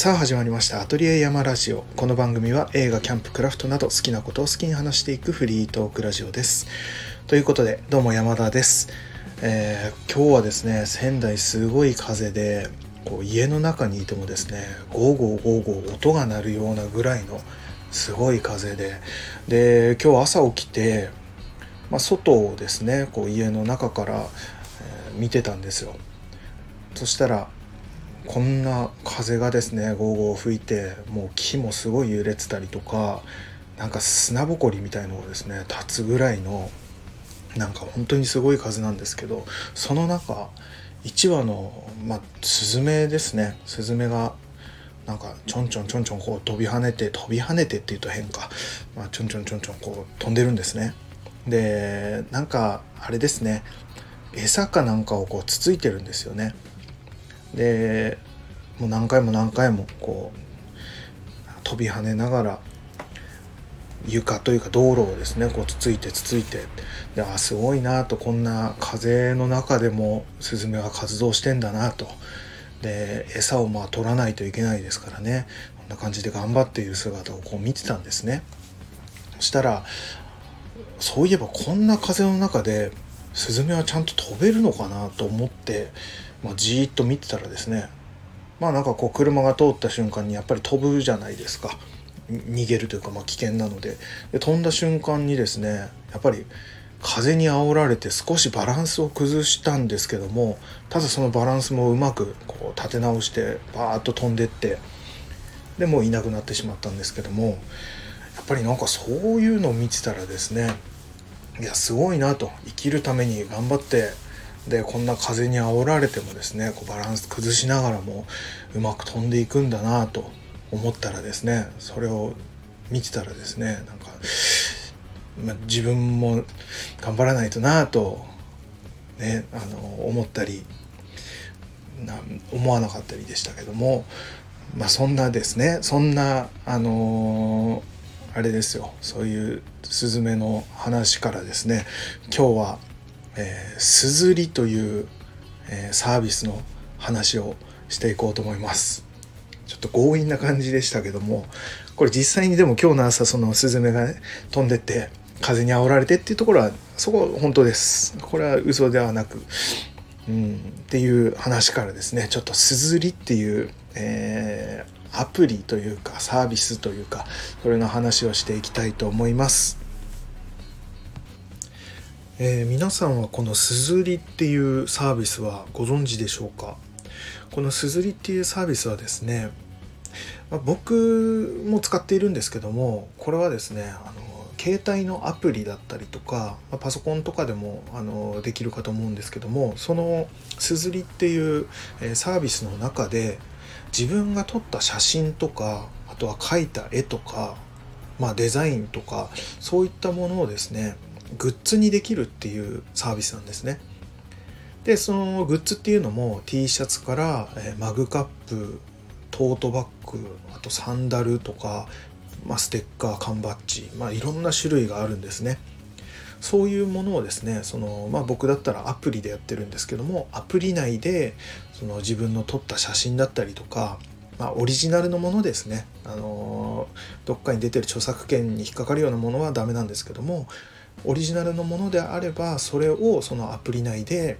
さあ始まりましたアトリエ山ラジオ。この番組は映画キャンプクラフトなど好きなことを好きに話していくフリートークラジオです。ということでどうも山田です、えー今日はですね仙台すごい風でこう家の中にいてもですねゴーゴーゴーゴー音が鳴るようなぐらいのすごい風で。で今日朝起きて、まあ、外をですねこう家の中から、見てたんですよ。そしたらこんな風がですねゴーゴー吹いてもう木もすごい揺れてたりとかなんか砂ぼこりみたいのがですね立つぐらいのなんか本当にすごい風なんですけどその中1羽の、まあ、スズメですねスズメがなんかちょんちょんちょんちょんこう飛び跳ねて飛び跳ねてっていうと変か、まあ、ちょんちょんちょんちょんこう飛んでるんですね。でなんかあれですね餌かなんかをこうつついてるんですよね。でもう何回も何回もこう飛び跳ねながら床というか道路をですねこうつついてつついてであすごいなとこんな風の中でもスズメは活動してんだなと。で餌をまあ取らないといけないですからね。こんな感じで頑張っている姿をこう見てたんですね。そしたらそういえばこんな風の中でスズメはちゃんと飛べるのかなと思って、まあ、じーっと見てたらですねまあなんかこう車が通った瞬間にやっぱり飛ぶじゃないですか。逃げるというかまあ危険なので。で飛んだ瞬間にですねやっぱり風に煽られて少しバランスを崩したんですけどもただそのバランスもうまくこう立て直してバーッと飛んでってでもういなくなってしまったんですけどもやっぱりなんかそういうのを見てたらですねいやすごいなと。生きるために頑張ってでこんな風に煽られてもですねこうバランス崩しながらもうまく飛んでいくんだなと思ったらですねそれを見てたらですねなんか、ま、自分も頑張らないとなとねあの思ったりな思わなかったりでしたけどもまあそんなですねそんなあのあれですよそういうスズメの話からですね今日はえーすずりという、えーサービスの話をしていこうと思いますちょっと強引な感じでしたけどもこれ実際にでも今日の朝そのスズメが、ね、飛んでって風に煽られてっていうところはそこ本当ですこれは嘘ではなく、うん、っていう話からですねちょっとすずりっていう、えーアプリというかサービスというかそれの話をしていきたいと思います。えー皆さんはこのすずりっていうサービスはご存知でしょうか？このすずりっていうサービスはですね、まあ僕も使っているんですけどもこれはですねあの携帯のアプリだったりとか、まあパソコンとかでもあのできるかと思うんですけどもそのすずりっていう、えーサービスの中で自分が撮った写真とかあとは描いた絵とか、まあ、デザインとかそういったものをですねグッズにできるっていうサービスなんですね。でそのグッズっていうのも T シャツから、えマグカップトートバッグあとサンダルとか、まあ、ステッカー缶バッジ、まあ、いろんな種類があるんですね。そういうものをですねその、まあ、僕だったらアプリでやってるんですけどもアプリ内でその自分の撮った写真だったりとか、まあ、オリジナルのものですね、あのーどっかに出てる著作権に引っかかるようなものはダメなんですけどもオリジナルのものであればそれをそのアプリ内で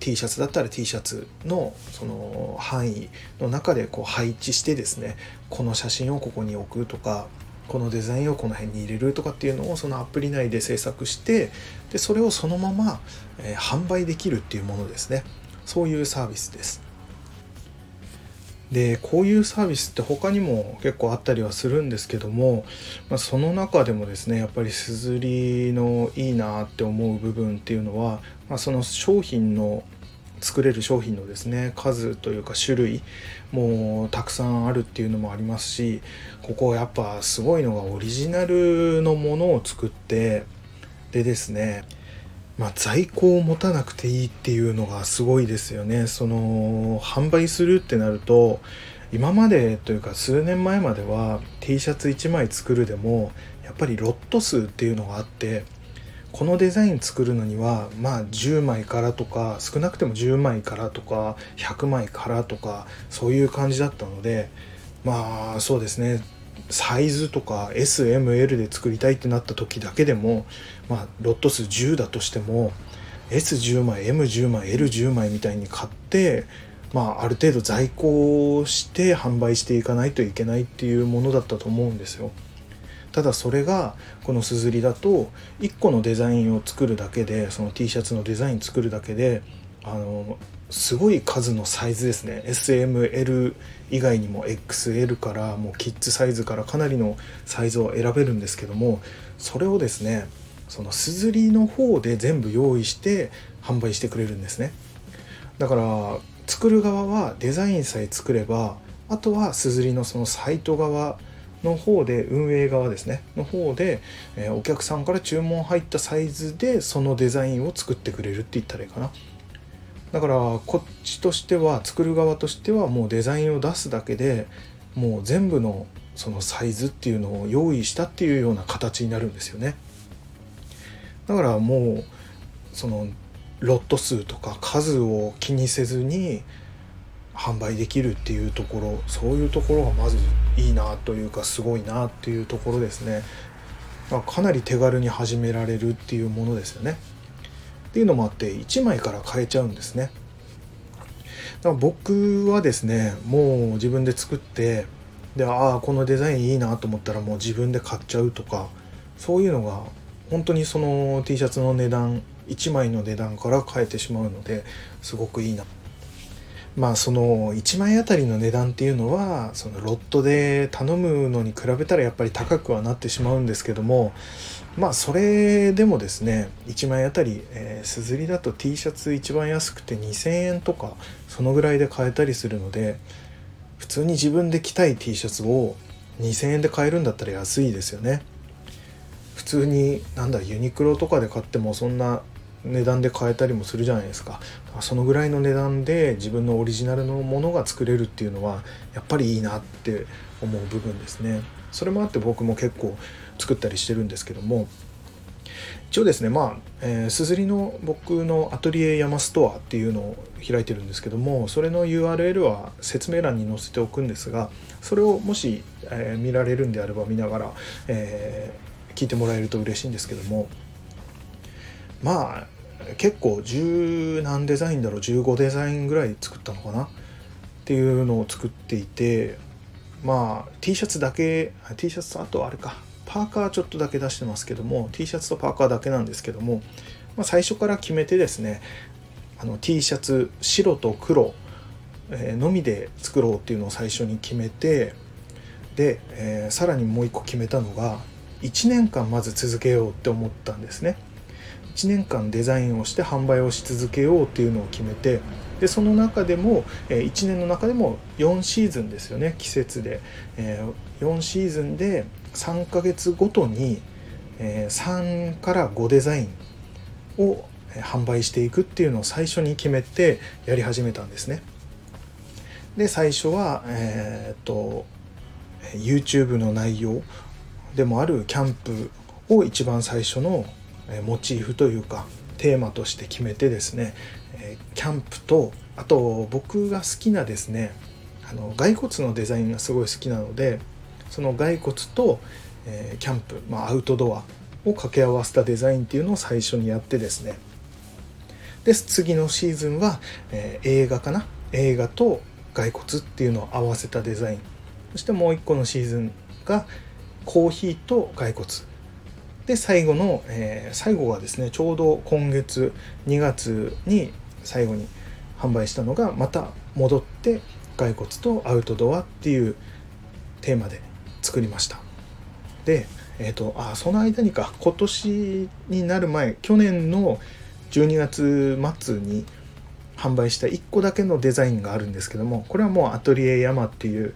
T シャツだったら T シャツのその範囲の中でこう配置してですねこの写真をここに置くとかこのデザインをこの辺に入れるとかっていうのをそのアプリ内で制作してでそれをそのまま、え販売できるっていうものですね。そういうサービスです。でこういうサービスって他にも結構あったりはするんですけども、まあ、その中でもですねやっぱりすずりのいいなって思う部分っていうのは、まあ、その商品の作れる商品のですね数というか種類もたくさんあるっていうのもありますしここやっぱすごいのがオリジナルのものを作ってでですねまあ、在庫を持たなくていいっていうのがすごいですよね。その販売するってなると今までというか数年前までは T シャツ1枚作るでもやっぱりロット数っていうのがあってこのデザイン作るのにはまあ10枚からとか少なくても10枚からとか100枚からとかそういう感じだったのでまあそうですねサイズとか SML で作りたいってなった時だけでも、まあ、ロット数10だとしても S10 枚 M10 枚 L10 枚みたいに買って、まあ、ある程度在庫して販売していかないといけないっていうものだったと思うんですよ。ただそれがこのすずりだと1個のデザインを作るだけでその T シャツのデザイン作るだけであのすごい数のサイズですね。SML 以外にも XL からもうキッズサイズからかなりのサイズを選べるんですけどもそれをですねそのすずりの方で全部用意して販売してくれるんですね。だから作る側はデザインさえ作ればあとはすずりのそのサイト側の方で運営側ですね。の方で、え、お客さんから注文入ったサイズでそのデザインを作ってくれるって言ったらいいかな。だからこっちとしては作る側としてはもうデザインを出すだけでもう全部のそのサイズっていうのを用意したっていうような形になるんですよね。だからもうそのロット数とか数を気にせずに販売できるっていうところそういうところがまずいいなというかすごいなっていうところですね。かなり手軽に始められるっていうものですよね。っていうのもあって1枚から変えちゃうんですね。だから僕はですねもう自分で作ってでああこのデザインいいなと思ったらもう自分で買っちゃうとかそういうのが本当にその T シャツの値段1枚の値段から変えてしまうのですごくいいな。まあその1枚あたりの値段っていうのはそのロットで頼むのに比べたらやっぱり高くはなってしまうんですけどもまあそれでもですね1枚あたりすずりだと T シャツ一番安くて2000円とかそのぐらいで買えたりするので普通に自分で着たい T シャツを2000円で買えるんだったら安いですよね。普通になんだユニクロとかで買ってもそんな値段で買えたりもするじゃないですか。そのぐらいの値段で自分のオリジナルのものが作れるっていうのはやっぱりいいなって思う部分ですね。それもあって僕も結構作ったりしてるんですけども一応ですねまあすずりの僕のアトリエ山ストアっていうのを開いてるんですけどもそれの URL は説明欄に載せておくんですがそれをもし、えー、見られるんであれば見ながら、えー、聞いてもらえると嬉しいんですけどもまあ結構十何デザインだろう15デザインぐらい作ったのかなっていうのを作っていてまあ T シャツだけ T シャツあとあれか。パーカーちょっとだけ出してますけども T シャツとパーカーだけなんですけども、まあ、最初から決めてですねあの T シャツ白と黒、のみで作ろうっていうのを最初に決めてで、えー、さらにもう一個決めたのが1年間まず続けようって思ったんですね。1年間デザインをして販売をし続けようっていうのを決めてでその中でも1年の中でも4シーズンですよね季節で4シーズンで3ヶ月ごとに3から5デザインを販売していくっていうのを最初に決めてやり始めたんですね。で最初はえー、っと YouTube の内容でもあるキャンプを一番最初のモチーフというかテーマとして決めてですねキャンプとあと僕が好きなですねあの骸骨のデザインがすごい好きなのでその骸骨と、えキャンプ、まあ、アウトドアを掛け合わせたデザインっていうのを最初にやってですね。で次のシーズンは、えー、映画かな？映画と骸骨っていうのを合わせたデザイン。そしてもう一個のシーズンがコーヒーと骸骨。で最後の、えー、最後はですねちょうど今月2月に最後に販売したのがまた戻って骸骨とアウトドアっていうテーマで作りました。でえっ、ー、とあその間にか今年になる前去年の12月末に販売した1個だけのデザインがあるんですけどもこれはもうアトリエ山っていう、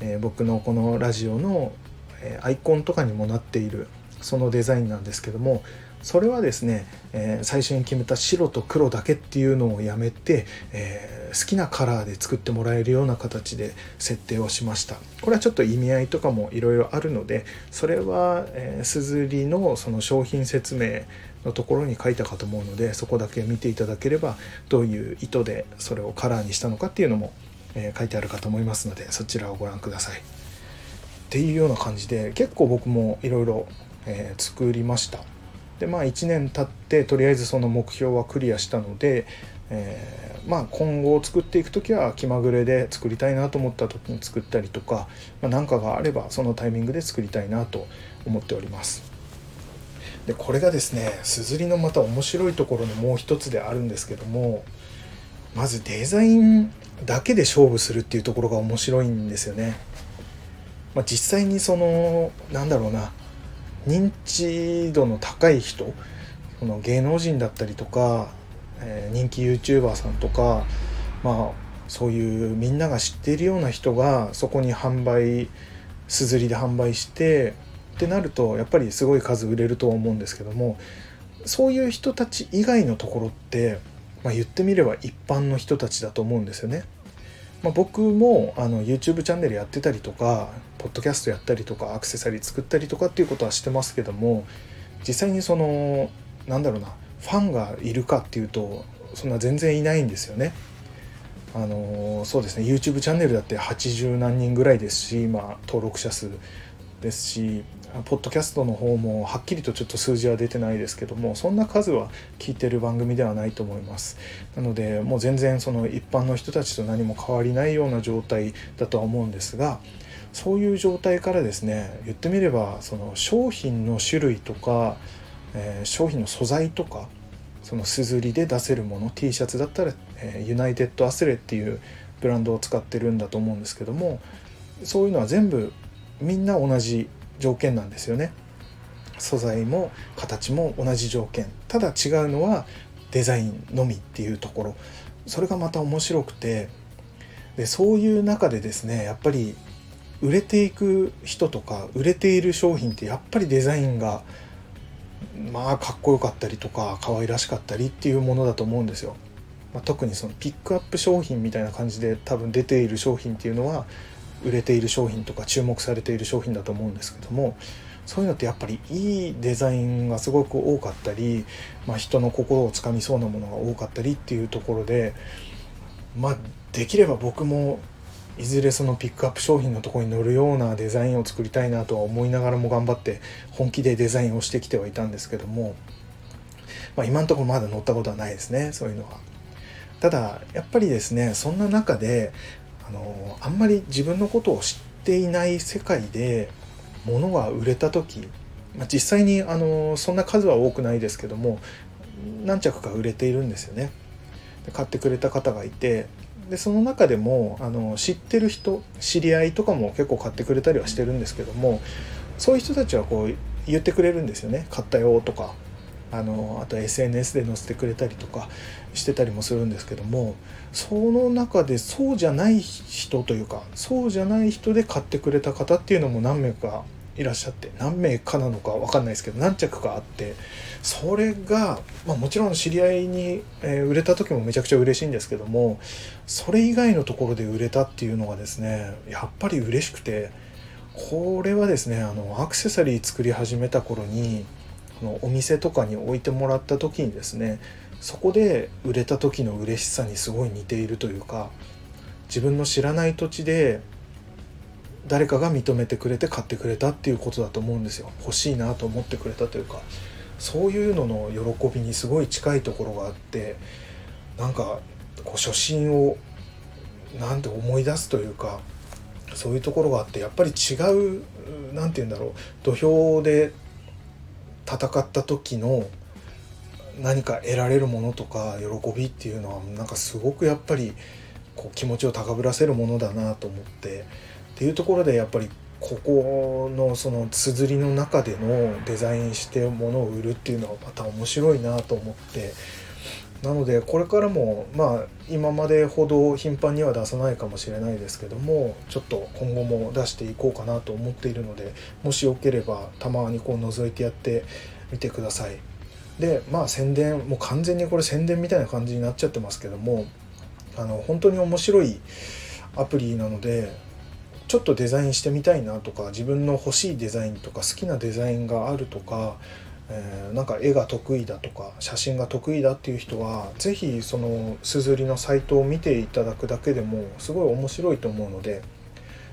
えー、僕のこのラジオの、えー、アイコンとかにもなっているそのデザインなんですけどもそれはですね、えー、最初に決めた白と黒だけっていうのをやめて、えー、好きなカラーで作ってもらえるような形で設定をしましたこれはちょっと意味合いとかもいろいろあるのでそれはすずりのその商品説明のところに書いたかと思うのでそこだけ見ていただければどういう意図でそれをカラーにしたのかっていうのもえー、書いてあるかと思いますのでそちらをご覧ください。っていうような感じで結構僕もいろいろ作りました。でまあ1年経ってとりあえずその目標はクリアしたので、えー、まあ今後作っていく時は気まぐれで作りたいなと思った時に作ったりとか何、まあ、かがあればそのタイミングで作りたいなと思っております。でこれがですねすずりのまた面白いところのもう一つであるんですけどもまずデザインだけで勝負するっていうところが面白いんですよね。まあ、実際にそのなんだろうな認知度の高い人その芸能人だったりとか、えー、人気 YouTuber さんとかまあそういうみんなが知っているような人がそこに販売すずりで販売してってなるとやっぱりすごい数売れるとは思うんですけどもそういう人たち以外のところって、まあ、言ってみれば一般の人たちだと思うんですよね。まあ、僕もあの YouTube チャンネルやってたりとかポッドキャストやったりとかアクセサリー作ったりとかっていうことはしてますけども実際にそのなんだろうなファンがいるかっていうとそんな全然いないんですよね。あのそうですね YouTube チャンネルだって80何人ぐらいですし今登録者数ですしポッドキャストの方もはっきりとちょっと数字は出てないですけどもそんな数は聞いてる番組ではないと思います。なのでもう全然その一般の人たちと何も変わりないような状態だとは思うんですがそういう状態からですね言ってみればその商品の種類とか、えー、商品の素材とかそのすずりで出せるもの T シャツだったら、えー、ユナイテッドアスレっていうブランドを使ってるんだと思うんですけどもそういうのは全部みんな同じ条件なんですよね。素材も形も同じ条件。ただ違うのはデザインのみっていうところ。それがまた面白くてでそういう中でですねやっぱり売れていく人とか売れている商品ってやっぱりデザインがまあかっこよかったりとか可愛らしかったりっていうものだと思うんですよ。まあ、特にそのピックアップ商品みたいな感じで多分出ている商品っていうのは売れている商品とか注目されている商品だと思うんですけどもそういうのってやっぱりいいデザインがすごく多かったり、まあ、人の心をつかみそうなものが多かったりっていうところでまあできれば僕もいずれそのピックアップ商品のとこに乗るようなデザインを作りたいなとは思いながらも頑張って本気でデザインをしてきてはいたんですけども、まあ、今のところまだ乗ったことはないですねそういうのは。ただやっぱりですねそんな中でのあんまり自分のことを知っていない世界で物が売れた時、まあ、実際にあのそんな数は多くないですけども何着か売れているんですよね。で買ってくれた方がいてでその中でもあの知ってる人知り合いとかも結構買ってくれたりはしてるんですけどもそういう人たちはこう言ってくれるんですよね買ったよとかあのあと SNS で載せてくれたりとかしてたりもするんですけどもその中でそうじゃない人というかそうじゃない人で買ってくれた方っていうのも何名かいらっしゃって何名かなのか分かんないですけど何着かあってそれが、まあ、もちろん知り合いに、え、売れた時もめちゃくちゃ嬉しいんですけどもそれ以外のところで売れたっていうのがですねやっぱり嬉しくてこれはですねあのアクセサリー作り始めた頃にのお店とかに置いてもらった時にですねそこで売れた時の嬉しさにすごい似ているというか自分の知らない土地で誰かが認めてくれて買ってくれたっていうことだと思うんですよ。欲しいなと思ってくれたというか。そういうのの喜びにすごい近いところがあってなんかこう初心をなんて思い出すというかそういうところがあってやっぱり違う何て言うんだろう土俵で戦った時の何か得られるものとか喜びっていうのはなんかすごくやっぱりこう気持ちを高ぶらせるものだなと思ってっていうところでやっぱりここのその綴りの中でのデザインしてものを売るっていうのはまた面白いなと思ってなのでこれからもまあ今までほど頻繁には出さないかもしれないですけどもちょっと今後も出していこうかなと思っているのでもしよければたまにこう覗いてやってみてください。でまあ宣伝もう完全にこれ宣伝みたいな感じになっちゃってますけどもあの本当に面白いアプリなのでちょっとデザインしてみたいなとか自分の欲しいデザインとか好きなデザインがあるとかえー、なんか絵が得意だとか写真が得意だっていう人は是非そのすずりのサイトを見ていただくだけでもすごい面白いと思うので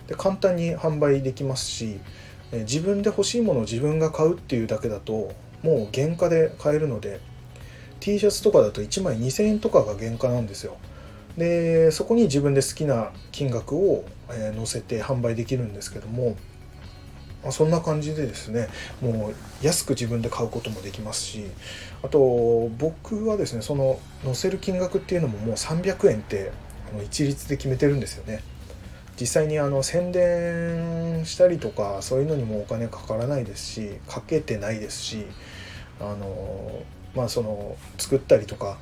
で簡単に販売できますし、え、自分で欲しいものを自分が買うっていうだけだともう原価で買えるので T シャツとかだと1枚2000円とかが原価なんですよ。でそこに自分で好きな金額を、え載せて販売できるんですけどもま、そんな感じでですねもう安く自分で買うこともできますしあと僕はですねその載せる金額っていうのももう300円ってあの一律で決めてるんですよね実際にあの宣伝したりとかそういうのにもお金かからないですしかけてないですしあのまあその作ったりとか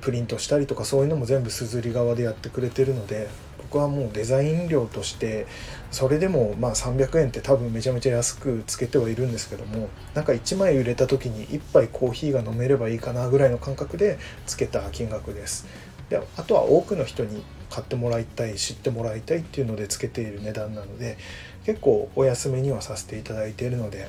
プリントしたりとかそういうのも全部すずり側でやってくれてるので僕はもうデザイン料としてそれでもまあ300円って多分めちゃめちゃ安くつけてはいるんですけどもなんか1枚売れた時に1杯コーヒーが飲めればいいかなぐらいの感覚でつけた金額です。であとは多くの人に買ってもらいたい知ってもらいたいっていうのでつけている値段なので結構お休みにはさせていただいているので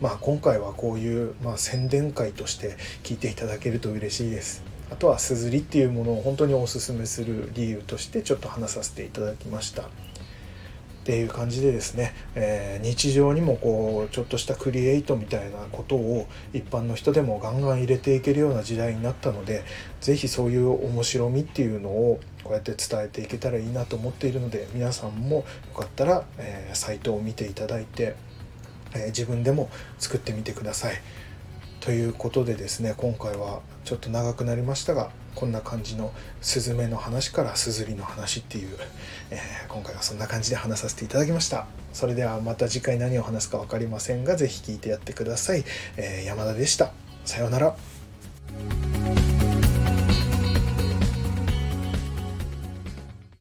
まあ今回はこういう、まあ、宣伝会として聞いていただけると嬉しいです。あとはすずりっていうものを本当におすすめする理由としてちょっと話させていただきました。っていう感じでですね、えー、日常にもこうちょっとしたクリエイトみたいなことを一般の人でもガンガン入れていけるような時代になったので是非そういう面白みっていうのをこうやって伝えていけたらいいなと思っているので皆さんもよかったら、えー、サイトを見ていただいて、えー、自分でも作ってみてください。ということでですね今回はちょっと長くなりましたがこんな感じのスズメの話からスズリの話っていう、えー、今回はそんな感じで話させていただきました。それではまた次回何を話すか分かりませんが是非聞いてやってください、えー、山田でした。さようなら。